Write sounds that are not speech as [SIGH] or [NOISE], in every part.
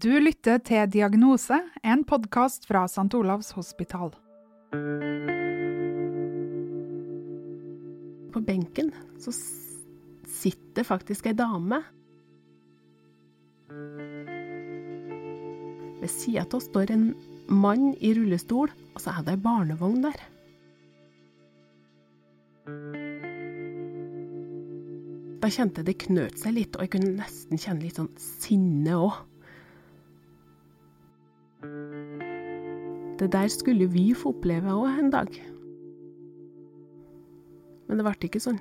Du lytter til Diagnose, en podkast fra St. Olavs hospital. På benken så sitter faktisk ei dame. Ved sida av står en mann i rullestol, og så er det ei barnevogn der. Da kjente det knøt seg litt, og jeg kunne nesten kjenne litt sånn sinne òg. Det der skulle vi få oppleve òg en dag. Men det ble ikke sånn.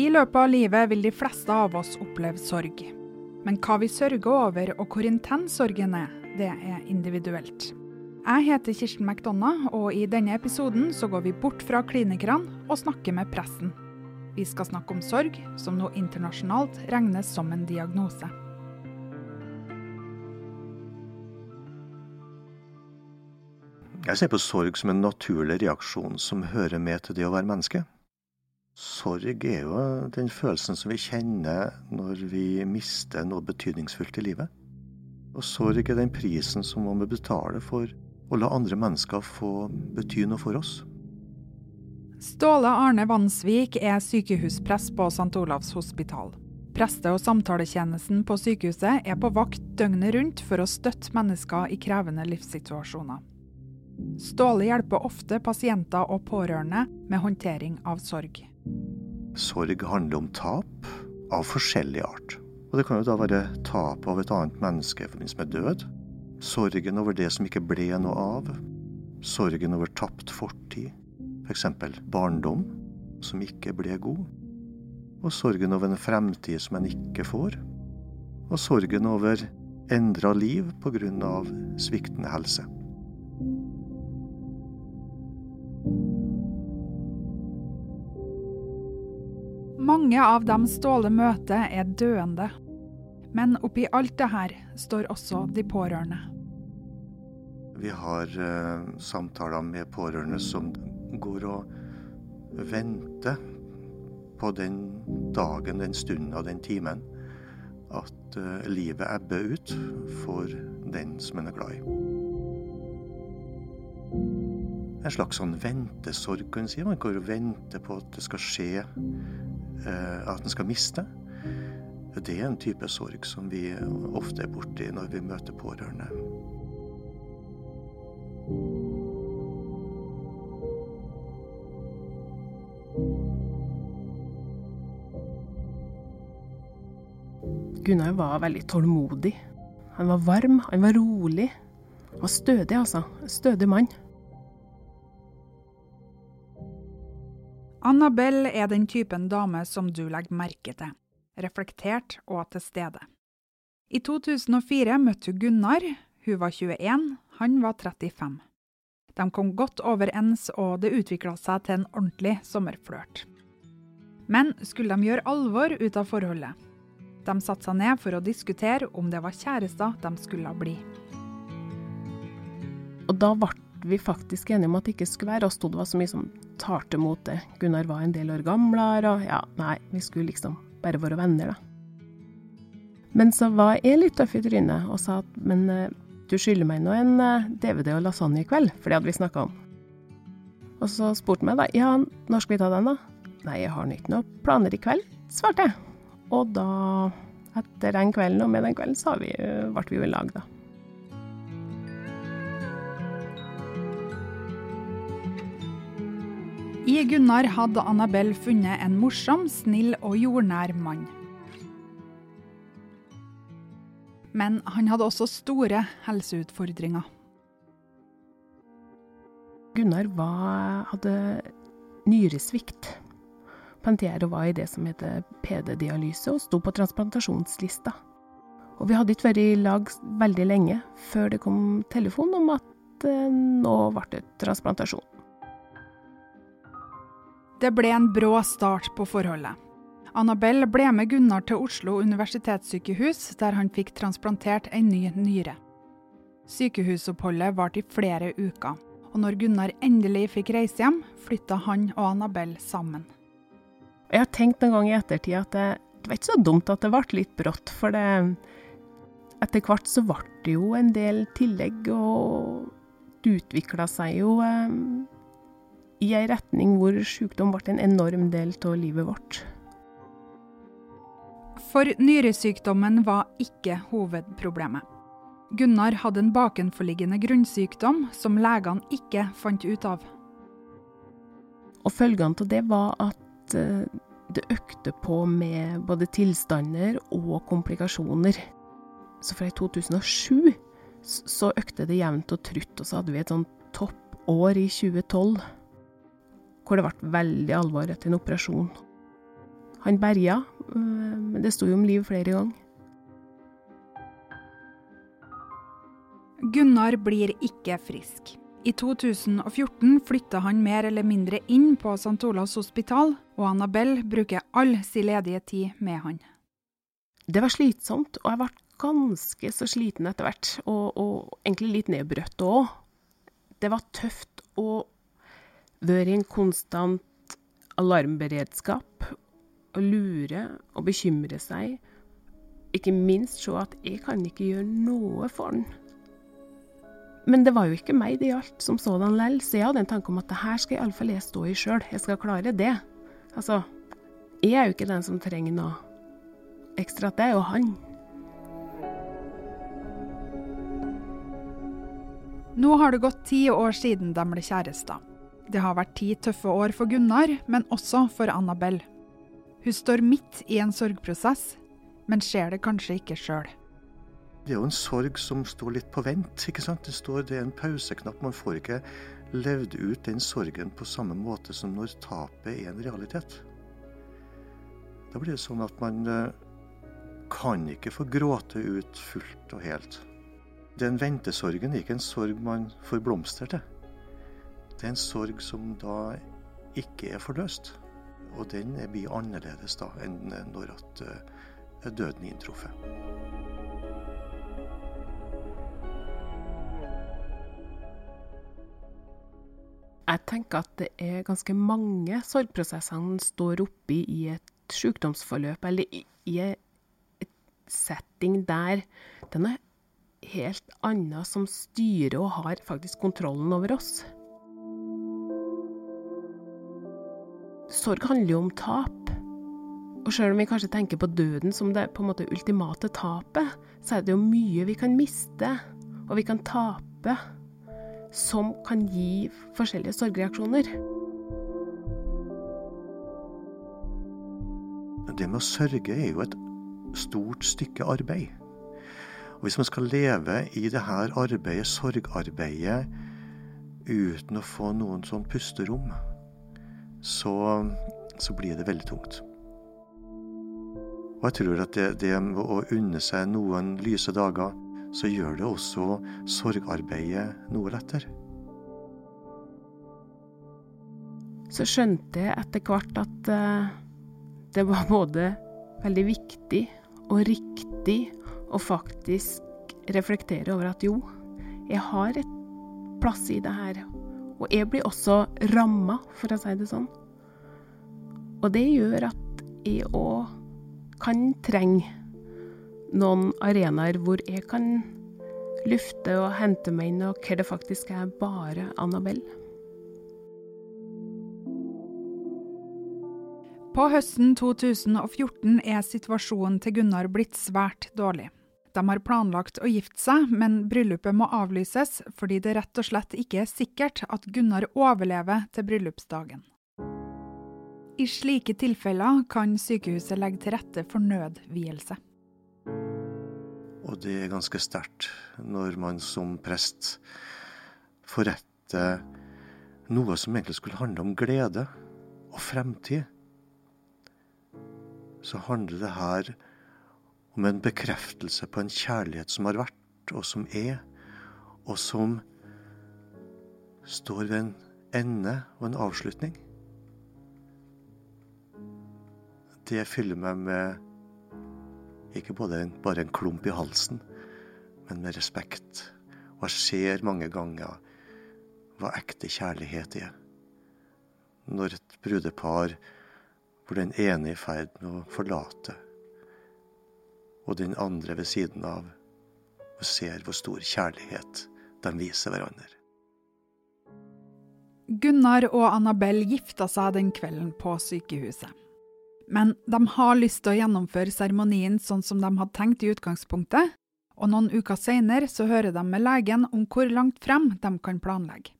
I løpet av livet vil de fleste av oss oppleve sorg. Men hva vi sørger over og hvor intens sorgen er, det er individuelt. Jeg heter Kirsten McDonagh, og i denne episoden så går vi bort fra klinikerne og snakker med pressen. Vi skal snakke om sorg, som nå internasjonalt regnes som en diagnose. Jeg ser på sorg som en naturlig reaksjon som hører med til det å være menneske. Sorg er jo den følelsen som vi kjenner når vi mister noe betydningsfullt i livet. Og sorg er den prisen som man må betale for å la andre mennesker få bety noe for oss. Ståle Arne Vansvik er sykehusprest på St. Olavs hospital. Preste- og samtaletjenesten på sykehuset er på vakt døgnet rundt for å støtte mennesker i krevende livssituasjoner. Ståle hjelper ofte pasienter og pårørende med håndtering av sorg. Sorg handler om tap av forskjellig art. Og Det kan jo da være tap av et annet menneske i forbindelse med død. Sorgen over det som ikke ble noe av. Sorgen over tapt fortid. F.eks. barndom som ikke ble god. Og sorgen over en fremtid som en ikke får. Og sorgen over endra liv pga. sviktende helse. Mange av dem Ståle møter, er døende. Men oppi alt det her står også de pårørende. Vi har eh, samtaler med pårørende som går og venter på den dagen, den stunden og den timen at eh, livet ebber ut for den som en er glad i. En slags sånn ventesorg, kan en si. Man går og venter på at det skal skje, eh, at en skal miste. Det er en type sorg som vi ofte er borti når vi møter pårørende. Gunnar var veldig tålmodig. Han var varm, han var rolig. Han var stødig, altså. Stødig mann. Annabelle er den typen dame som du legger merke til. Reflektert og til stede. I 2004 møtte hun Gunnar. Hun var 21, han var 35. De kom godt overens, og det utvikla seg til en ordentlig sommerflørt. Men skulle de gjøre alvor ut av forholdet? De satte seg ned for å diskutere om det var kjærester de skulle bli. Og da ble vi faktisk enige om at det ikke skulle være oss to. Det var så mye som talte mot det. Gunnar var en del år gamlere, og ja, nei, vi skulle liksom bare være venner, da. Men så var jeg litt tøff i trynet og sa at men eh, du skylder meg nå en eh, DVD og lasagne i kveld, for det hadde vi snakka om. Og så spurte han meg da, ja, når skal vi ta den, da? Nei, jeg har ikke noen planer i kveld, svarte jeg. Og da, etter den kvelden og med den kvelden, så vi, ble vi jo i lag, da. I Gunnar hadde Annabelle funnet en morsom, snill og jordnær mann. Men han hadde også store helseutfordringer. Gunnar var, hadde nyresvikt. Pantero var i det som heter PD-dialyse, og sto på transplantasjonslista. Og vi hadde ikke vært i lag veldig lenge før det kom telefon om at eh, nå ble det transplantasjon. Det ble en brå start på forholdet. Annabelle ble med Gunnar til Oslo universitetssykehus, der han fikk transplantert en ny nyre. Sykehusoppholdet varte i flere uker, Og når Gunnar endelig fikk reise hjem, flytta han og Annabelle sammen. Jeg har tenkt noen gang i ettertid at det, det var ikke så dumt at det ble litt brått, for det Etter hvert så ble det jo en del tillegg, og det utvikla seg jo eh, i ei retning hvor sykdom ble en enorm del av livet vårt. For nyresykdommen var ikke hovedproblemet. Gunnar hadde en bakenforliggende grunnsykdom som legene ikke fant ut av. Og følgene av det var at eh, det økte på med både tilstander og komplikasjoner. Så fra i 2007 så økte det jevnt og trutt, og så hadde vi et sånn toppår i 2012 hvor det ble veldig alvor etter en operasjon. Han berga, eh, men det sto jo om liv flere ganger. Gunnar blir ikke frisk. I 2014 flytta han mer eller mindre inn på St. Olavs hospital, og Annabelle bruker all sin ledige tid med han. Det var slitsomt, og jeg ble ganske så sliten etter hvert, og, og egentlig litt nedbrutt òg. Det var tøft å være i en konstant alarmberedskap, Å lure og bekymre seg. Ikke minst se at jeg kan ikke gjøre noe for den. Men det var jo ikke meg det gjaldt som sådan lell, så jeg hadde en tanke om at det her skal iallfall jeg stå i sjøl. Jeg skal klare det. Altså, jeg er jo ikke den som trenger noe ekstra. Det er jo han. Nå har det gått ti år siden de ble kjærester. Det har vært ti tøffe år for Gunnar, men også for Annabelle. Hun står midt i en sorgprosess, men ser det kanskje ikke sjøl. Det er jo en sorg som står litt på vent. ikke sant? Det, står, det er en pauseknapp. Man får ikke levd ut den sorgen på samme måte som når tapet er en realitet. Da blir det sånn at man eh, kan ikke få gråte ut fullt og helt. Den ventesorgen er ikke en sorg man får blomster til. Det er en sorg som da ikke er forløst. Og den blir annerledes da enn når at uh, døden inntruffet. Jeg tenker at det er ganske mange sorgprosesser en står oppi i et sykdomsforløp, eller i, et setting der det er helt annet som styrer og har faktisk kontrollen over oss. Sorg handler jo om tap. Og sjøl om vi kanskje tenker på døden som det på en måte ultimate tapet, så er det jo mye vi kan miste, og vi kan tape som kan gi forskjellige sorgreaksjoner. Det med å sørge er jo et stort stykke arbeid. Og Hvis man skal leve i det her arbeidet, sorgarbeidet, uten å få noen sånn pusterom, så, så blir det veldig tungt. Og jeg tror at det, det å unne seg noen lyse dager så gjør det også sorgarbeidet noe lettere. Så skjønte jeg etter hvert at uh, det var både veldig viktig og riktig å faktisk reflektere over at jo, jeg har et plass i det her. Og jeg blir også ramma, for å si det sånn. Og det gjør at jeg òg kan trenge noen arenaer hvor jeg kan lufte og hente meg inn, og hva det faktisk er bare Annabelle. På høsten 2014 er situasjonen til Gunnar blitt svært dårlig. De har planlagt å gifte seg, men bryllupet må avlyses fordi det rett og slett ikke er sikkert at Gunnar overlever til bryllupsdagen. I slike tilfeller kan sykehuset legge til rette for nødvielse. Og det er ganske sterkt når man som prest forretter noe som egentlig skulle handle om glede og fremtid. Så handler det her om en bekreftelse på en kjærlighet som har vært, og som er, og som står ved en ende og en avslutning. Det fyller meg med ikke en, bare en klump i halsen, men med respekt. Og jeg ser mange ganger hva ekte kjærlighet er. Når et brudepar hvor den ene er i ferd med å forlate, og den andre ved siden av, og ser hvor stor kjærlighet de viser hverandre. Gunnar og Annabelle gifta seg den kvelden på sykehuset. Men de har lyst til å gjennomføre seremonien sånn som de hadde tenkt i utgangspunktet, og noen uker seinere så hører de med legen om hvor langt frem de kan planlegge.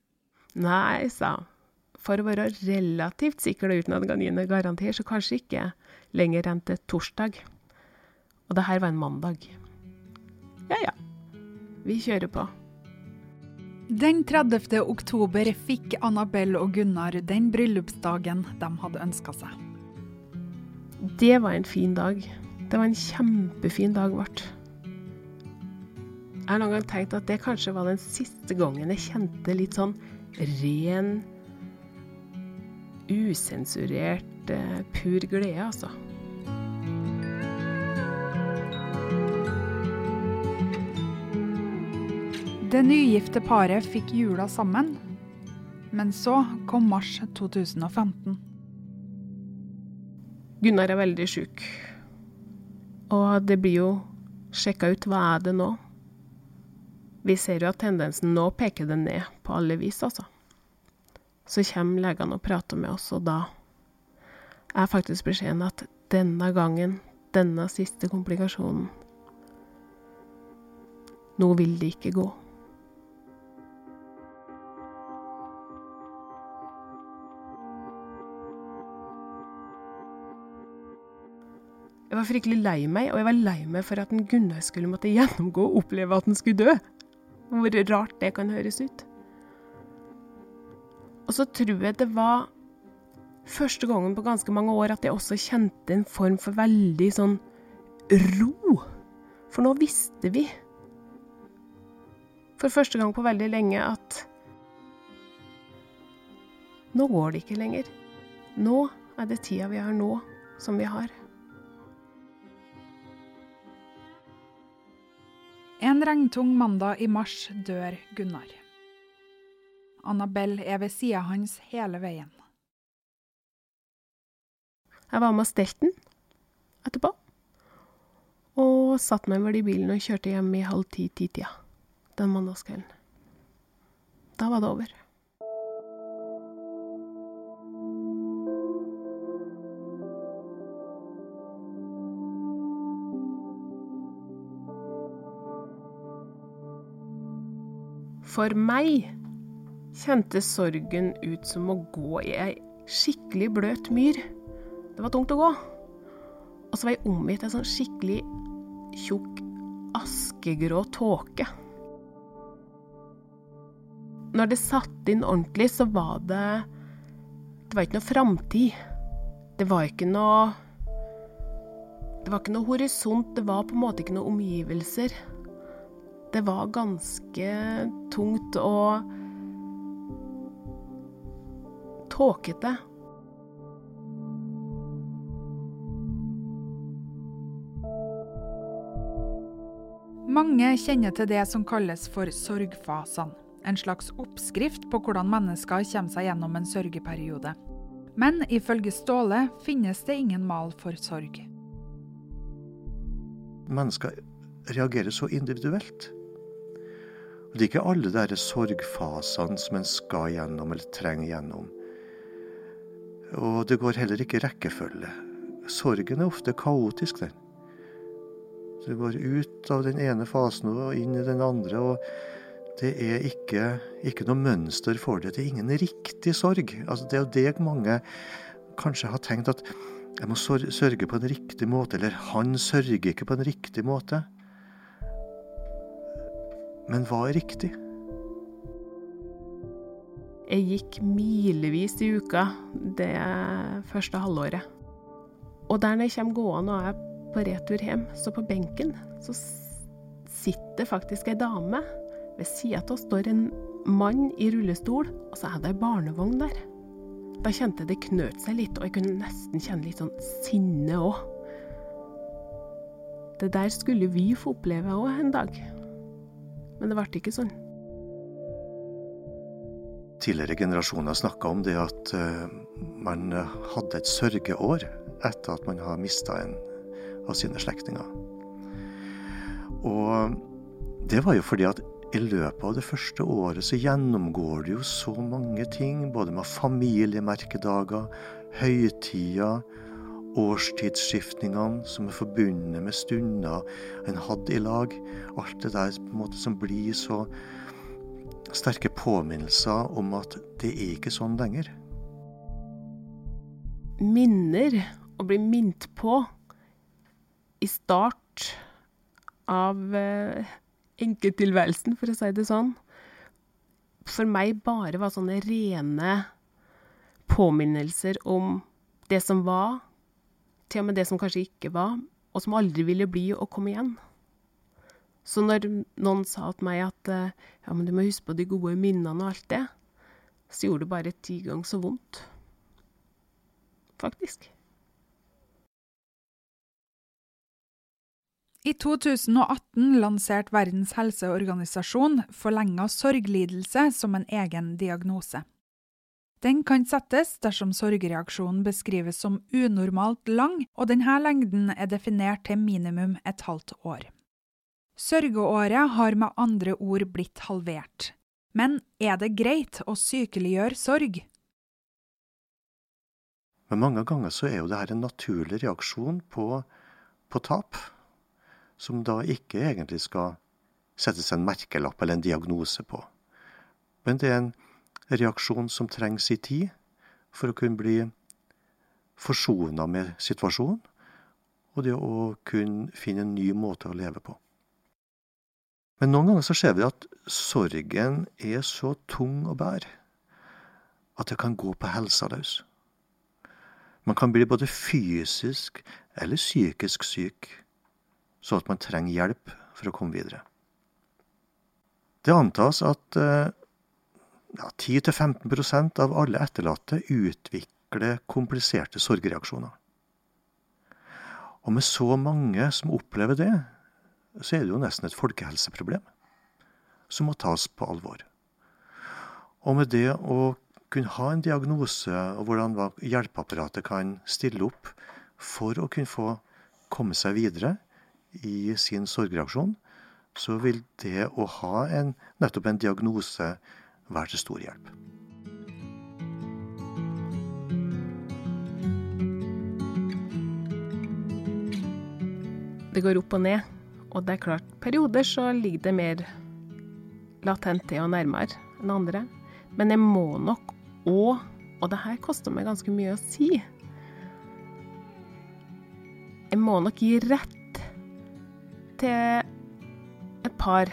Nei, sa hun. For å være relativt sikker uten at kan garanterer, så kanskje ikke lenger enn til torsdag. Og det her var en mandag. Ja ja, vi kjører på. Den 30. oktober fikk Annabelle og Gunnar den bryllupsdagen de hadde ønska seg. Det var en fin dag. Det var en kjempefin dag vårt. Jeg har noen gang tenkt at det kanskje var den siste gangen jeg kjente litt sånn ren, usensurert, eh, pur glede, altså. Det nygifte paret fikk jula sammen, men så kom mars 2015. Gunnar er veldig sjuk, og det blir jo sjekka ut hva er det nå. Vi ser jo at tendensen nå peker det ned på alle vis, altså. Så kommer legene og prater med oss, og da er faktisk beskjeden at denne gangen, denne siste komplikasjonen Nå vil det ikke gå. Var fryktelig lei meg, og jeg var lei meg for at en Gunnar skulle måtte [LAUGHS] gjennomgå og oppleve at han skulle dø. Hvor rart det kan høres ut. Og så tror jeg det var første gangen på ganske mange år at jeg også kjente en form for veldig sånn ro. For nå visste vi, for første gang på veldig lenge, at nå går det ikke lenger. Nå er det tida vi har nå, som vi har. En regntung mandag i mars dør Gunnar. Annabelle er ved sida hans hele veien. Jeg var med og stelte den etterpå. Og satte meg vel i bilen og kjørte hjem i halv ti-ti-tida den mandagskvelden. Da var det over. For meg kjentes sorgen ut som å gå i ei skikkelig bløt myr. Det var tungt å gå. Og så var jeg omgitt av sånn skikkelig tjukk, askegrå tåke. Når det satt inn ordentlig, så var det Det var ikke noe framtid. Det var ikke noe Det var ikke noe horisont, det var på en måte ikke noe omgivelser. Det var ganske tungt og tåkete. Mange kjenner til det som kalles for sorgfasene. En slags oppskrift på hvordan mennesker kommer seg gjennom en sørgeperiode. Men ifølge Ståle finnes det ingen mal for sorg. Mennesker reagerer så individuelt. Og Det er ikke alle de sorgfasene som en skal gjennom eller trenger gjennom. Og det går heller ikke rekkefølge. Sorgen er ofte kaotisk, den. Du går ut av den ene fasen og inn i den andre. og Det er ikke, ikke noe mønster for det. Det er ingen riktig sorg. Altså, det er jo det mange kanskje har tenkt at jeg må sørge på en riktig måte, eller han sørger ikke på en riktig måte. Men hva er riktig? Jeg gikk milevis i uka det første halvåret. Og der når jeg kommer gående og er på retur hjem, så på benken, så sitter faktisk ei dame. Ved sida av står en mann i rullestol, og så er det ei barnevogn der. Da kjente jeg det knøt seg litt, og jeg kunne nesten kjenne litt sånn sinne òg. Det der skulle vi få oppleve òg en dag. Men det ble ikke sånn. tidligere generasjoner snakka om det at uh, man hadde et sørgeår etter at man har mista en av sine slektninger. Og det var jo fordi at i løpet av det første året så gjennomgår du jo så mange ting, både med familiemerkedager, høytider, årstidsskiftningene som er forbundet med stunder en hadde i lag. Alt det der måte som blir så sterke påminnelser om at det er ikke sånn lenger. Minner å bli minnet på i start av eh, enkelttilværelsen, for å si det sånn, for meg bare var sånne rene påminnelser om det som var, til og med det som kanskje ikke var, og som aldri ville bli å komme igjen. Så når noen sa til meg at eh, ja, men du må huske på de gode minnene og alt det, så gjorde det bare ti ganger så vondt. Faktisk. I 2018 lanserte Verdens helseorganisasjon forlenga sorglidelse som en egen diagnose. Den kan settes dersom sorgreaksjonen beskrives som unormalt lang, og denne lengden er definert til minimum et halvt år. Sørgeåret har med andre ord blitt halvert. Men er det greit å sykeliggjøre sorg? Men mange ganger så er jo dette en naturlig reaksjon på, på tap som da ikke egentlig skal settes en merkelapp eller en diagnose på. Men det er en reaksjon som trengs i tid for å kunne bli forsona med situasjonen, og det å kunne finne en ny måte å leve på. Men noen ganger så ser vi at sorgen er så tung å bære at det kan gå på helsa løs. Man kan bli både fysisk eller psykisk syk så at man trenger hjelp for å komme videre. Det antas at eh, ja, 10-15% av alle etterlatte utvikler kompliserte sorgreaksjoner. Og med så mange som opplever det, så er det jo nesten et folkehelseproblem som må tas på alvor. Og med det å kunne ha en diagnose, og hvordan hjelpeapparatet kan stille opp for å kunne få komme seg videre, i sin sorgreaksjon, så vil det å ha en, nettopp en diagnose være til stor hjelp. Det går opp og ned, og det er klart, perioder så ligger det mer latent til og nærmere enn andre. Men jeg må nok òg, og det her koster meg ganske mye å si Jeg må nok gi rett til et par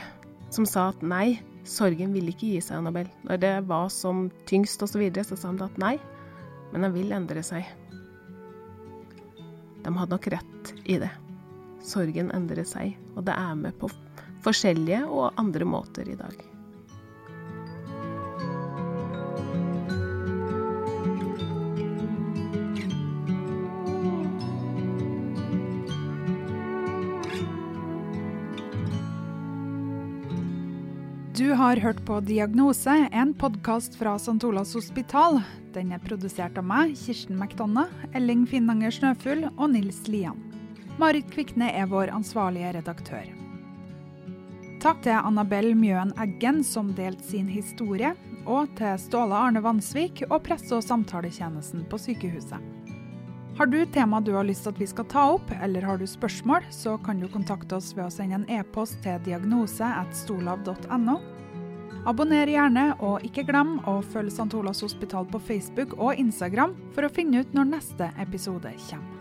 som sa at nei, sorgen vil ikke gi seg, Annabelle. Når det var som tyngst osv., så, videre, så sa han at nei, men den vil endre seg. De hadde nok rett i det. Sorgen endrer seg, og det er med på forskjellige og andre måter i dag. Har hørt på Diagnose, en podkast fra St. Olavs hospital. Den er produsert av meg, Kirsten McDonagh, Elling Finnanger Snøfull og Nils Lian. Marit Kvikne er vår ansvarlige redaktør. Takk til Annabelle Mjøen Eggen, som delte sin historie, og til Ståle Arne Vansvik og presse- og samtaletjenesten på sykehuset. Har du tema du har lyst til at vi skal ta opp, eller har du spørsmål, så kan du kontakte oss ved å sende en e-post til diagnose.stolav.no. Abonner gjerne, og ikke glem å følge St. Olavs hospital på Facebook og Instagram for å finne ut når neste episode kommer.